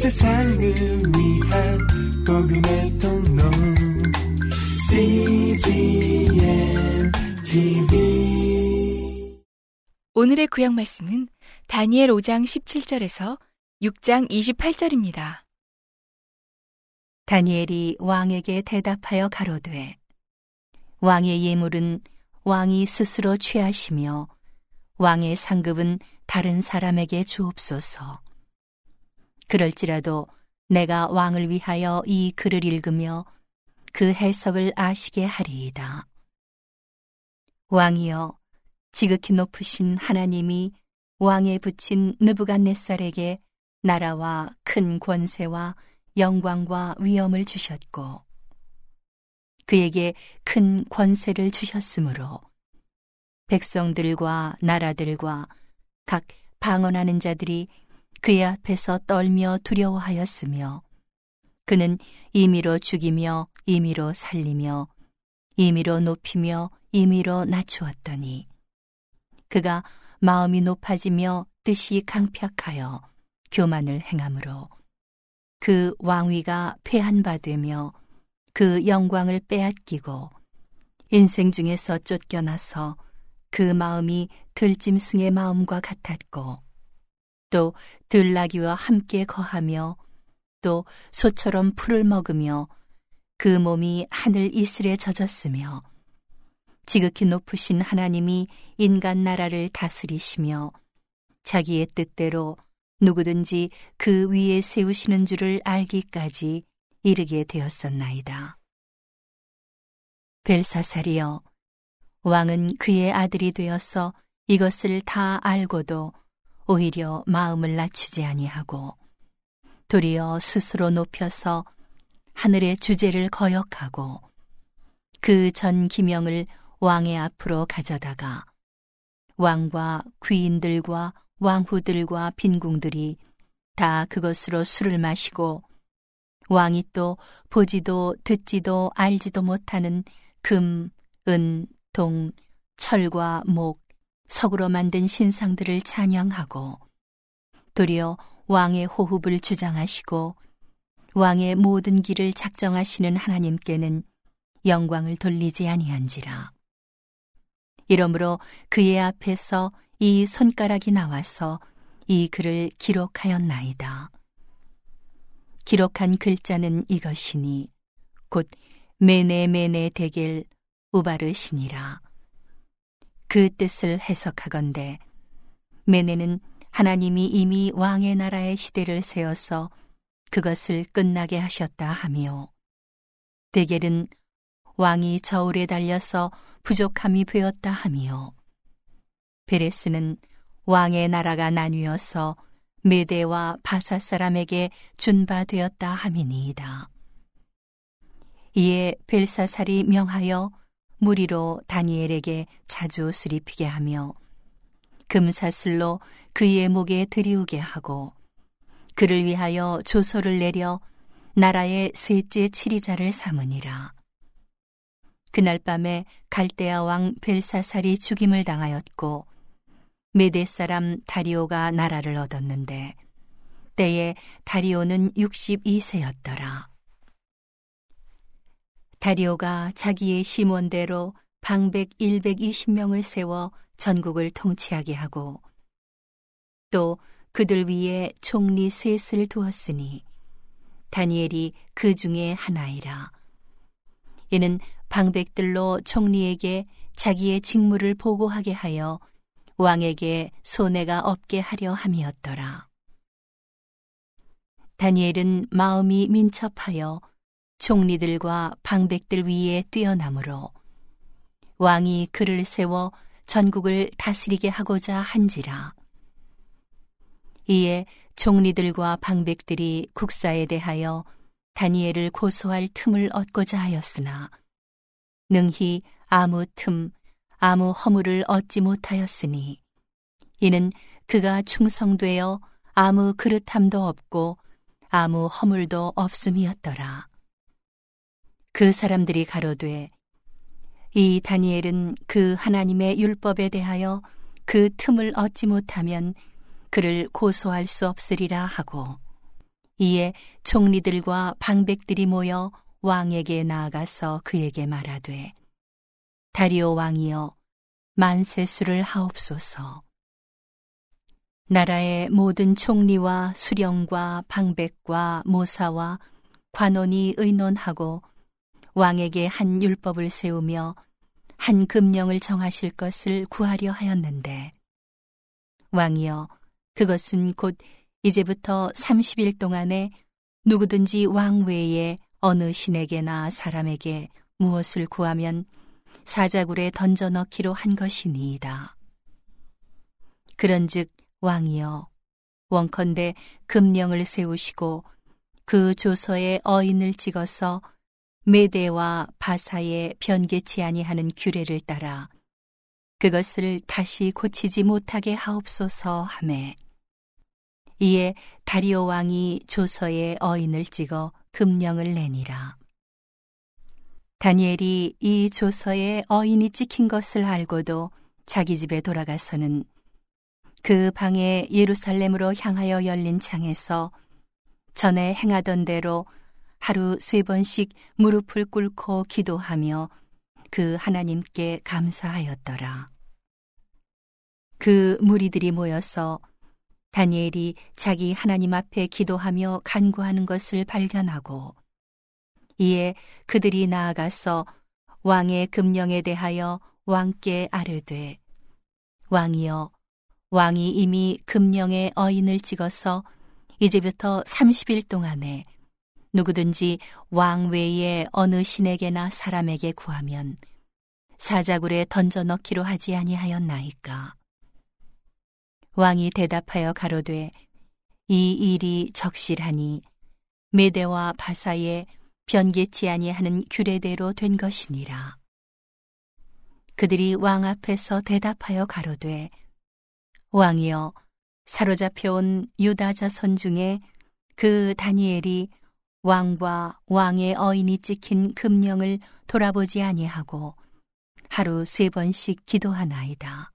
세상을 위한 복음의 통로 CGM TV 오늘의 구약 말씀은 다니엘 5장 17절에서 6장 28절입니다. 다니엘이 왕에게 대답하여 가로되 왕의 예물은 왕이 스스로 취하시며 왕의 상급은 다른 사람에게 주옵소서. 그럴지라도 내가 왕을 위하여 이 글을 읽으며 그 해석을 아시게 하리이다. 왕이여 지극히 높으신 하나님이 왕에 붙인 느부갓네살에게 나라와 큰 권세와 영광과 위엄을 주셨고 그에게 큰 권세를 주셨으므로 백성들과 나라들과 각 방언하는 자들이 그의 앞에서 떨며 두려워하였으며 그는 임의로 죽이며 임의로 살리며 임의로 높이며 임의로 낮추었더니 그가 마음이 높아지며 뜻이 강팍하여 교만을 행함으로 그 왕위가 폐한 바 되며 그 영광을 빼앗기고 인생 중에서 쫓겨나서 그 마음이 들짐승의 마음과 같았고 또 들나귀와 함께 거하며 또 소처럼 풀을 먹으며 그 몸이 하늘 이슬에 젖었으며 지극히 높으신 하나님이 인간 나라를 다스리시며 자기의 뜻대로 누구든지 그 위에 세우시는 줄을 알기까지 이르게 되었었나이다. 벨사살이여 왕은 그의 아들이 되어서 이것을 다 알고도 오히려 마음을 낮추지 아니하고 도리어 스스로 높여서 하늘의 주제를 거역하고 그 전 기명을 왕의 앞으로 가져다가 왕과 귀인들과 왕후들과 빈궁들이 다 그것으로 술을 마시고 왕이 또 보지도 듣지도 알지도 못하는 금, 은, 동, 철과 목, 석으로 만든 신상들을 찬양하고 도리어 왕의 호흡을 주장하시고 왕의 모든 길을 작정하시는 하나님께는 영광을 돌리지 아니한지라. 이러므로 그의 앞에서 이 손가락이 나와서 이 글을 기록하였나이다. 기록한 글자는 이것이니 곧 메네메네 대겔 우바르시니라. 그 뜻을 해석하건대 메네는 하나님이 이미 왕의 나라의 시대를 세워서 그것을 끝나게 하셨다 하며 대겔은 왕이 저울에 달려서 부족함이 되었다 하며 베레스는 왕의 나라가 나뉘어서 메대와 바사 사람에게 준바되었다 함이니이다. 이에 벨사살이 명하여 무리로 다니엘에게 자주 입히게 하며 금사슬로 그의 목에 들이우게 하고 그를 위하여 조서를 내려 나라의 셋째 치리자를 삼으니라. 그날 밤에 갈대아 왕 벨사살이 죽임을 당하였고 메대 사람 다리오가 나라를 얻었는데 때에 다리오는 62세였더라. 다리오가 자기의 심원대로 방백 120명을 세워 전국을 통치하게 하고 또 그들 위에 총리 셋을 두었으니 다니엘이 그 중에 하나이라. 이는 방백들로 총리에게 자기의 직무를 보고하게 하여 왕에게 손해가 없게 하려 함이었더라. 다니엘은 마음이 민첩하여 총리들과 방백들 위에 뛰어나므로 왕이 그를 세워 전국을 다스리게 하고자 한지라. 이에 총리들과 방백들이 국사에 대하여 다니엘을 고소할 틈을 얻고자 하였으나 능히 아무 틈, 아무 허물을 얻지 못하였으니 이는 그가 충성되어 아무 그릇함도 없고 아무 허물도 없음이었더라. 그 사람들이 가로되 이 다니엘은 그 하나님의 율법에 대하여 그 틈을 얻지 못하면 그를 고소할 수 없으리라 하고 이에 총리들과 방백들이 모여 왕에게 나아가서 그에게 말하되 다리오 왕이여 만세수를 하옵소서. 나라의 모든 총리와 수령과 방백과 모사와 관원이 의논하고 왕에게 한 율법을 세우며 한 금령을 정하실 것을 구하려 하였는데 왕이여 그것은 곧 이제부터 30일 동안에 누구든지 왕 외에 어느 신에게나 사람에게 무엇을 구하면 사자굴에 던져 넣기로 한 것이니이다. 그런즉 왕이여 원컨대 금령을 세우시고 그 조서에 어인을 찍어서 메대와 바사에 변개치 아니하는 규례를 따라 그것을 다시 고치지 못하게 하옵소서 하매. 이에 다리오 왕이 조서에 어인을 찍어 금령을 내니라. 다니엘이 이 조서에 어인이 찍힌 것을 알고도 자기 집에 돌아가서는 그 방에 예루살렘으로 향하여 열린 창에서 전에 행하던 대로 하루 세 번씩 무릎을 꿇고 기도하며 그 하나님께 감사하였더라. 그 무리들이 모여서 다니엘이 자기 하나님 앞에 기도하며 간구하는 것을 발견하고 이에 그들이 나아가서 왕의 금령에 대하여 왕께 아뢰되 왕이여 왕이 이미 금령의 어인을 찍어서 이제부터 30일 동안에 누구든지 왕 외에 어느 신에게나 사람에게 구하면 사자굴에 던져 넣기로 하지 아니하였나이까. 왕이 대답하여 가로되 이 일이 적실하니 메대와 바사에 변개치 아니하는 규례대로 된 것이니라. 그들이 왕 앞에서 대답하여 가로되 왕이여 사로잡혀온 유다 자손 중에 그 다니엘이 왕과 왕의 어인이 찍힌 금령을 돌아보지 아니하고 하루 세 번씩 기도하나이다.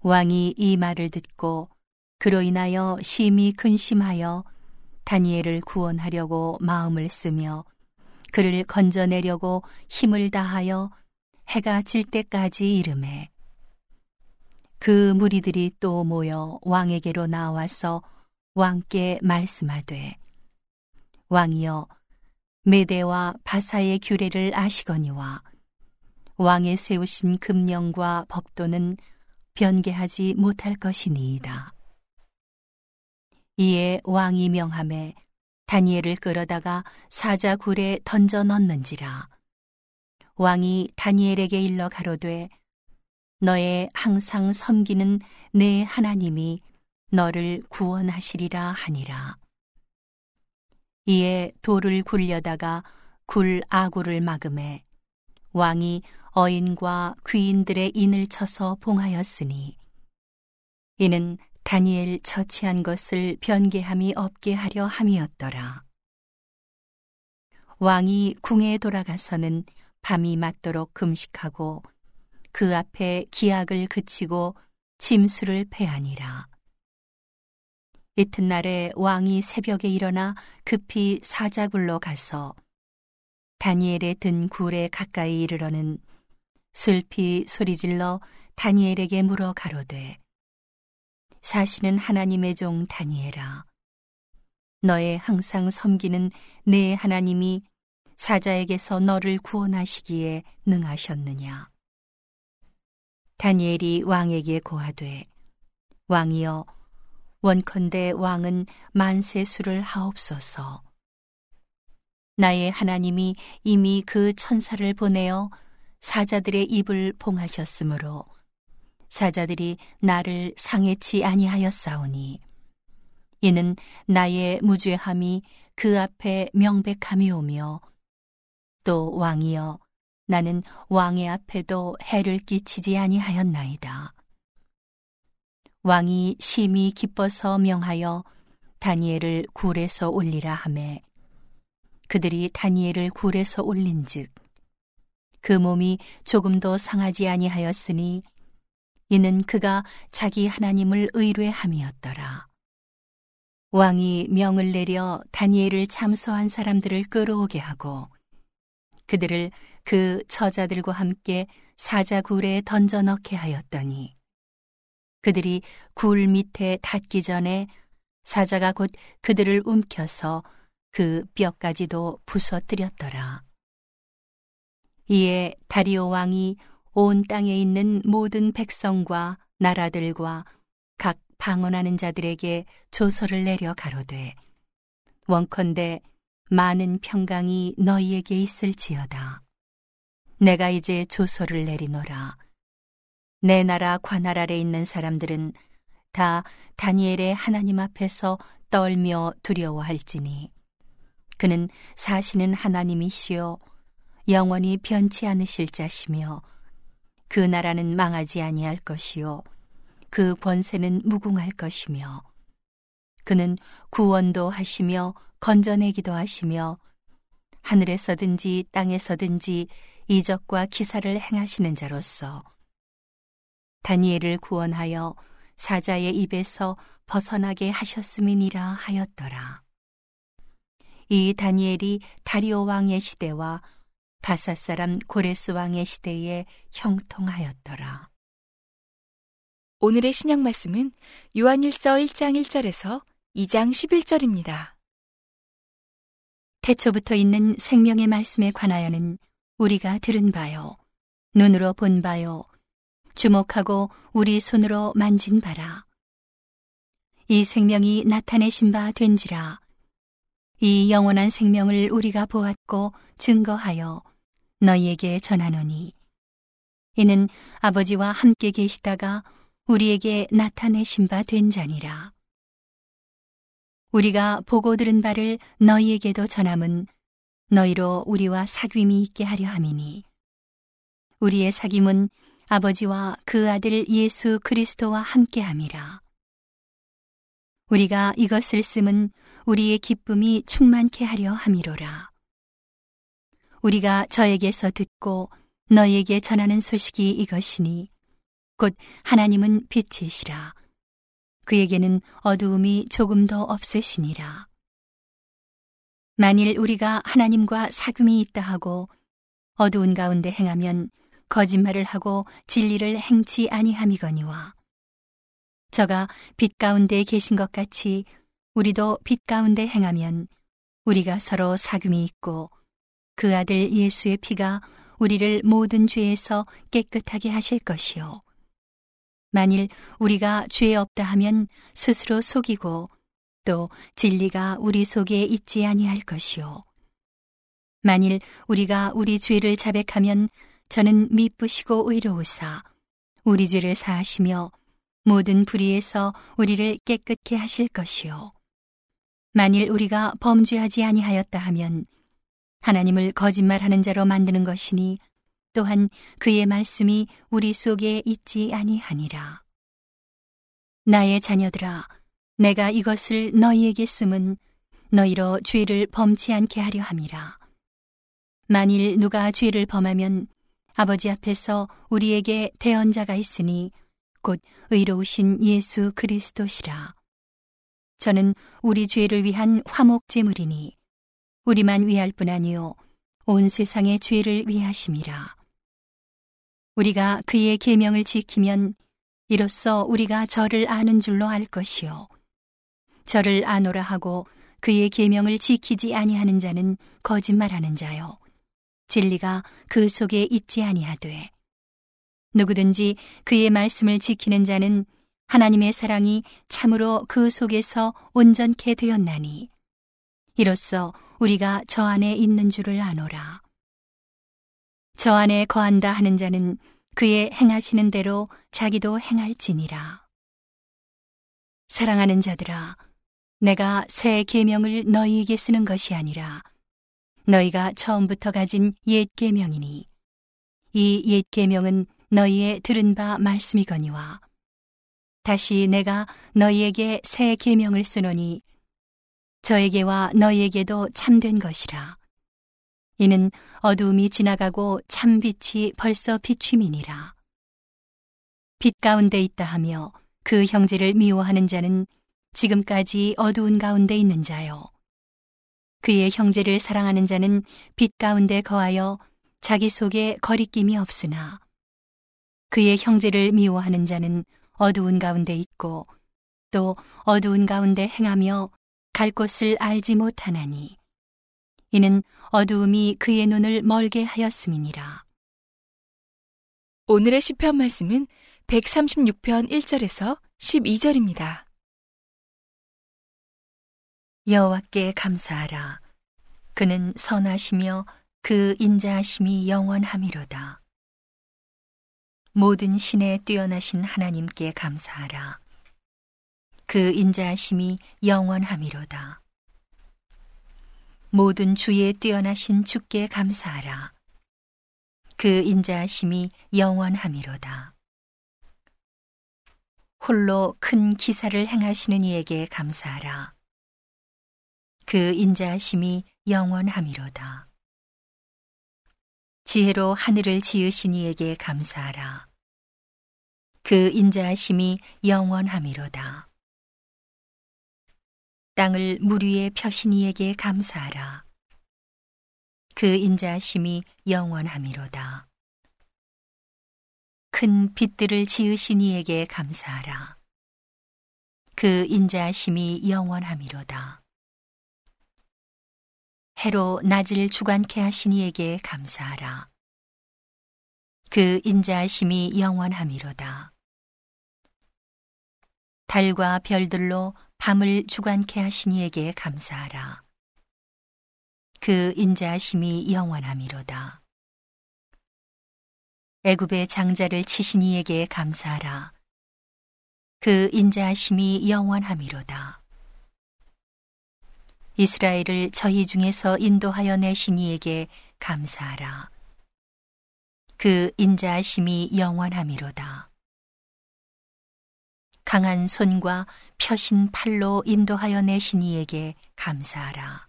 왕이 이 말을 듣고 그로 인하여 심히 근심하여 다니엘을 구원하려고 마음을 쓰며 그를 건져내려고 힘을 다하여 해가 질 때까지 이름해 그 무리들이 또 모여 왕에게로 나와서 왕께 말씀하되 왕이여 메대와 바사의 규례를 아시거니와 왕의 세우신 금령과 법도는 변개하지 못할 것이니이다. 이에 왕이 명함에 다니엘을 끌어다가 사자 굴에 던져 넣는지라. 왕이 다니엘에게 일러 가로되 너의 항상 섬기는 내 하나님이 너를 구원하시리라 하니라. 이에 돌을 굴려다가 굴 아구를 막음에 왕이 어인과 귀인들의 인을 쳐서 봉하였으니 이는 다니엘 처치한 것을 변개함이 없게 하려 함이었더라. 왕이 궁에 돌아가서는 밤이 맞도록 금식하고 그 앞에 기약을 그치고 짐수를 패하니라. 이튿날에 왕이 새벽에 일어나 급히 사자굴로 가서 다니엘의 든 굴에 가까이 이르러는 슬피 소리질러 다니엘에게 물어 가로되 사실은 하나님의 종 다니엘아 너의 항상 섬기는 내 하나님이 사자에게서 너를 구원하시기에 능하셨느냐? 다니엘이 왕에게 고하되 왕이여 원컨대 왕은 만세수를 하옵소서 나의 하나님이 이미 그 천사를 보내어 사자들의 입을 봉하셨으므로 사자들이 나를 상해치 아니하였사오니 이는 나의 무죄함이 그 앞에 명백함이 오며 또 왕이여 나는 왕의 앞에도 해를 끼치지 아니하였나이다. 왕이 심히 기뻐서 명하여 다니엘을 굴에서 올리라 하매 그들이 다니엘을 굴에서 올린즉 그 몸이 조금도 상하지 아니하였으니 이는 그가 자기 하나님을 의뢰함이었더라. 왕이 명을 내려 다니엘을 참소한 사람들을 끌어오게 하고 그들을 그 처자들과 함께 사자굴에 던져 넣게 하였더니 그들이 굴 밑에 닿기 전에 사자가 곧 그들을 움켜서 그 뼈까지도 부서뜨렸더라. 이에 다리오 왕이 온 땅에 있는 모든 백성과 나라들과 각 방언하는 자들에게 조서를 내려 가로되 원컨대 많은 평강이 너희에게 있을지어다. 내가 이제 조서를 내리노라. 내 나라 관할 아래 있는 사람들은 다 다니엘의 하나님 앞에서 떨며 두려워할지니. 그는 사시는 하나님이시요 영원히 변치 않으실 자시며 그 나라는 망하지 아니할 것이요 그 권세는 무궁할 것이며 그는 구원도 하시며 건져내기도 하시며 하늘에서든지 땅에서든지 이적과 기사를 행하시는 자로서 다니엘을 구원하여 사자의 입에서 벗어나게 하셨음이니라 하였더라. 이 다니엘이 다리오 왕의 시대와 바사 사람 고레스 왕의 시대에 형통하였더라. 오늘의 신약 말씀은 요한일서 1장 1절에서 2장 11절입니다. 태초부터 있는 생명의 말씀에 관하여는 우리가 들은 바요, 눈으로 본 바요, 주목하고 우리 손으로 만진 바라. 이 생명이 나타내신 바 된지라. 이 영원한 생명을 우리가 보았고 증거하여 너희에게 전하노니. 이는 아버지와 함께 계시다가 우리에게 나타내신 바 된 자니라. 우리가 보고 들은 바를 너희에게도 전함은 너희로 우리와 사귐이 있게 하려 함이니 우리의 사귐은 아버지와 그 아들 예수 그리스도와 함께 함이라. 우리가 이것을 쓰면 우리의 기쁨이 충만케 하려 함이로라. 우리가 저에게서 듣고 너희에게 전하는 소식이 이것이니 곧 하나님은 빛이시라. 그에게는 어두움이 조금도 없으시니라. 만일 우리가 하나님과 사귐이 있다 하고 어두운 가운데 행하면 거짓말을 하고 진리를 행치 아니함이거니와 저가 빛 가운데 계신 것 같이 우리도 빛 가운데 행하면 우리가 서로 사귐이 있고 그 아들 예수의 피가 우리를 모든 죄에서 깨끗하게 하실 것이요 만일 우리가 죄 없다 하면 스스로 속이고 또 진리가 우리 속에 있지 아니할 것이요. 만일 우리가 우리 죄를 자백하면 저는 미쁘시고 의로우사 우리 죄를 사하시며 모든 불의에서 우리를 깨끗게 하실 것이요. 만일 우리가 범죄하지 아니하였다 하면 하나님을 거짓말하는 자로 만드는 것이니 또한 그의 말씀이 우리 속에 있지 아니하니라. 나의 자녀들아, 내가 이것을 너희에게 쓰면 너희로 죄를 범치 않게 하려 함이라. 만일 누가 죄를 범하면 아버지 앞에서 우리에게 대언자가 있으니 곧 의로우신 예수 그리스도시라. 저는 우리 죄를 위한 화목제물이니 우리만 위할 뿐 아니요 온 세상의 죄를 위하심이라. 우리가 그의 계명을 지키면 이로써 우리가 저를 아는 줄로 알 것이요 저를 아노라 하고 그의 계명을 지키지 아니하는 자는 거짓말하는 자요 진리가 그 속에 있지 아니하되 누구든지 그의 말씀을 지키는 자는 하나님의 사랑이 참으로 그 속에서 온전케 되었나니 이로써 우리가 저 안에 있는 줄을 아노라. 저 안에 거한다 하는 자는 그의 행하시는 대로 자기도 행할지니라. 사랑하는 자들아, 내가 새 계명을 너희에게 쓰는 것이 아니라 너희가 처음부터 가진 옛 계명이니 이 옛 계명은 너희의 들은 바 말씀이거니와 다시 내가 너희에게 새 계명을 쓰노니 저에게와 너희에게도 참된 것이라. 이는 어두움이 지나가고 참 빛이 벌써 비춤이니라. 빛 가운데 있다 하며 그 형제를 미워하는 자는 지금까지 어두운 가운데 있는 자요. 그의 형제를 사랑하는 자는 빛 가운데 거하여 자기 속에 거리낌이 없으나 그의 형제를 미워하는 자는 어두운 가운데 있고 또 어두운 가운데 행하며 갈 곳을 알지 못하나니 이는 어두움이 그의 눈을 멀게 하였음이니라. 오늘의 시편 말씀은 136편 1절에서 12절입니다. 여호와께 감사하라. 그는 선하시며 그 인자하심이 영원함이로다. 모든 신에 뛰어나신 하나님께 감사하라. 그 인자하심이 영원함이로다. 모든 주에 뛰어나신 주께 감사하라. 그 인자하심이 영원함이로다. 홀로 큰 기사를 행하시는 이에게 감사하라. 그 인자하심이 영원함이로다. 지혜로 하늘을 지으신 이에게 감사하라. 그 인자하심이 영원함이로다. 땅을 물 위에 펴신 이에게 감사하라. 그 인자하심이 영원함이로다. 큰 빛들을 지으신 이에게 감사하라. 그 인자하심이 영원함이로다. 해로 낮을 주관케 하신 이에게 감사하라. 그 인자하심이 영원함이로다. 달과 별들로 밤을 주관케 하신 이에게 감사하라. 그 인자하심이 영원함이로다. 애굽의 장자를 치신 이에게 감사하라. 그 인자하심이 영원함이로다. 이스라엘을 저희 중에서 인도하여 내신 이에게 감사하라. 그 인자하심이 영원함이로다. 강한 손과 펴신 팔로 인도하여 내신 이에게 감사하라.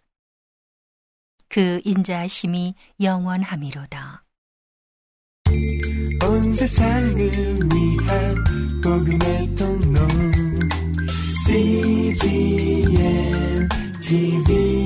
그 인자하심이 영원함이로다. 온 세상을 위한 복음의 통로 CGM TV.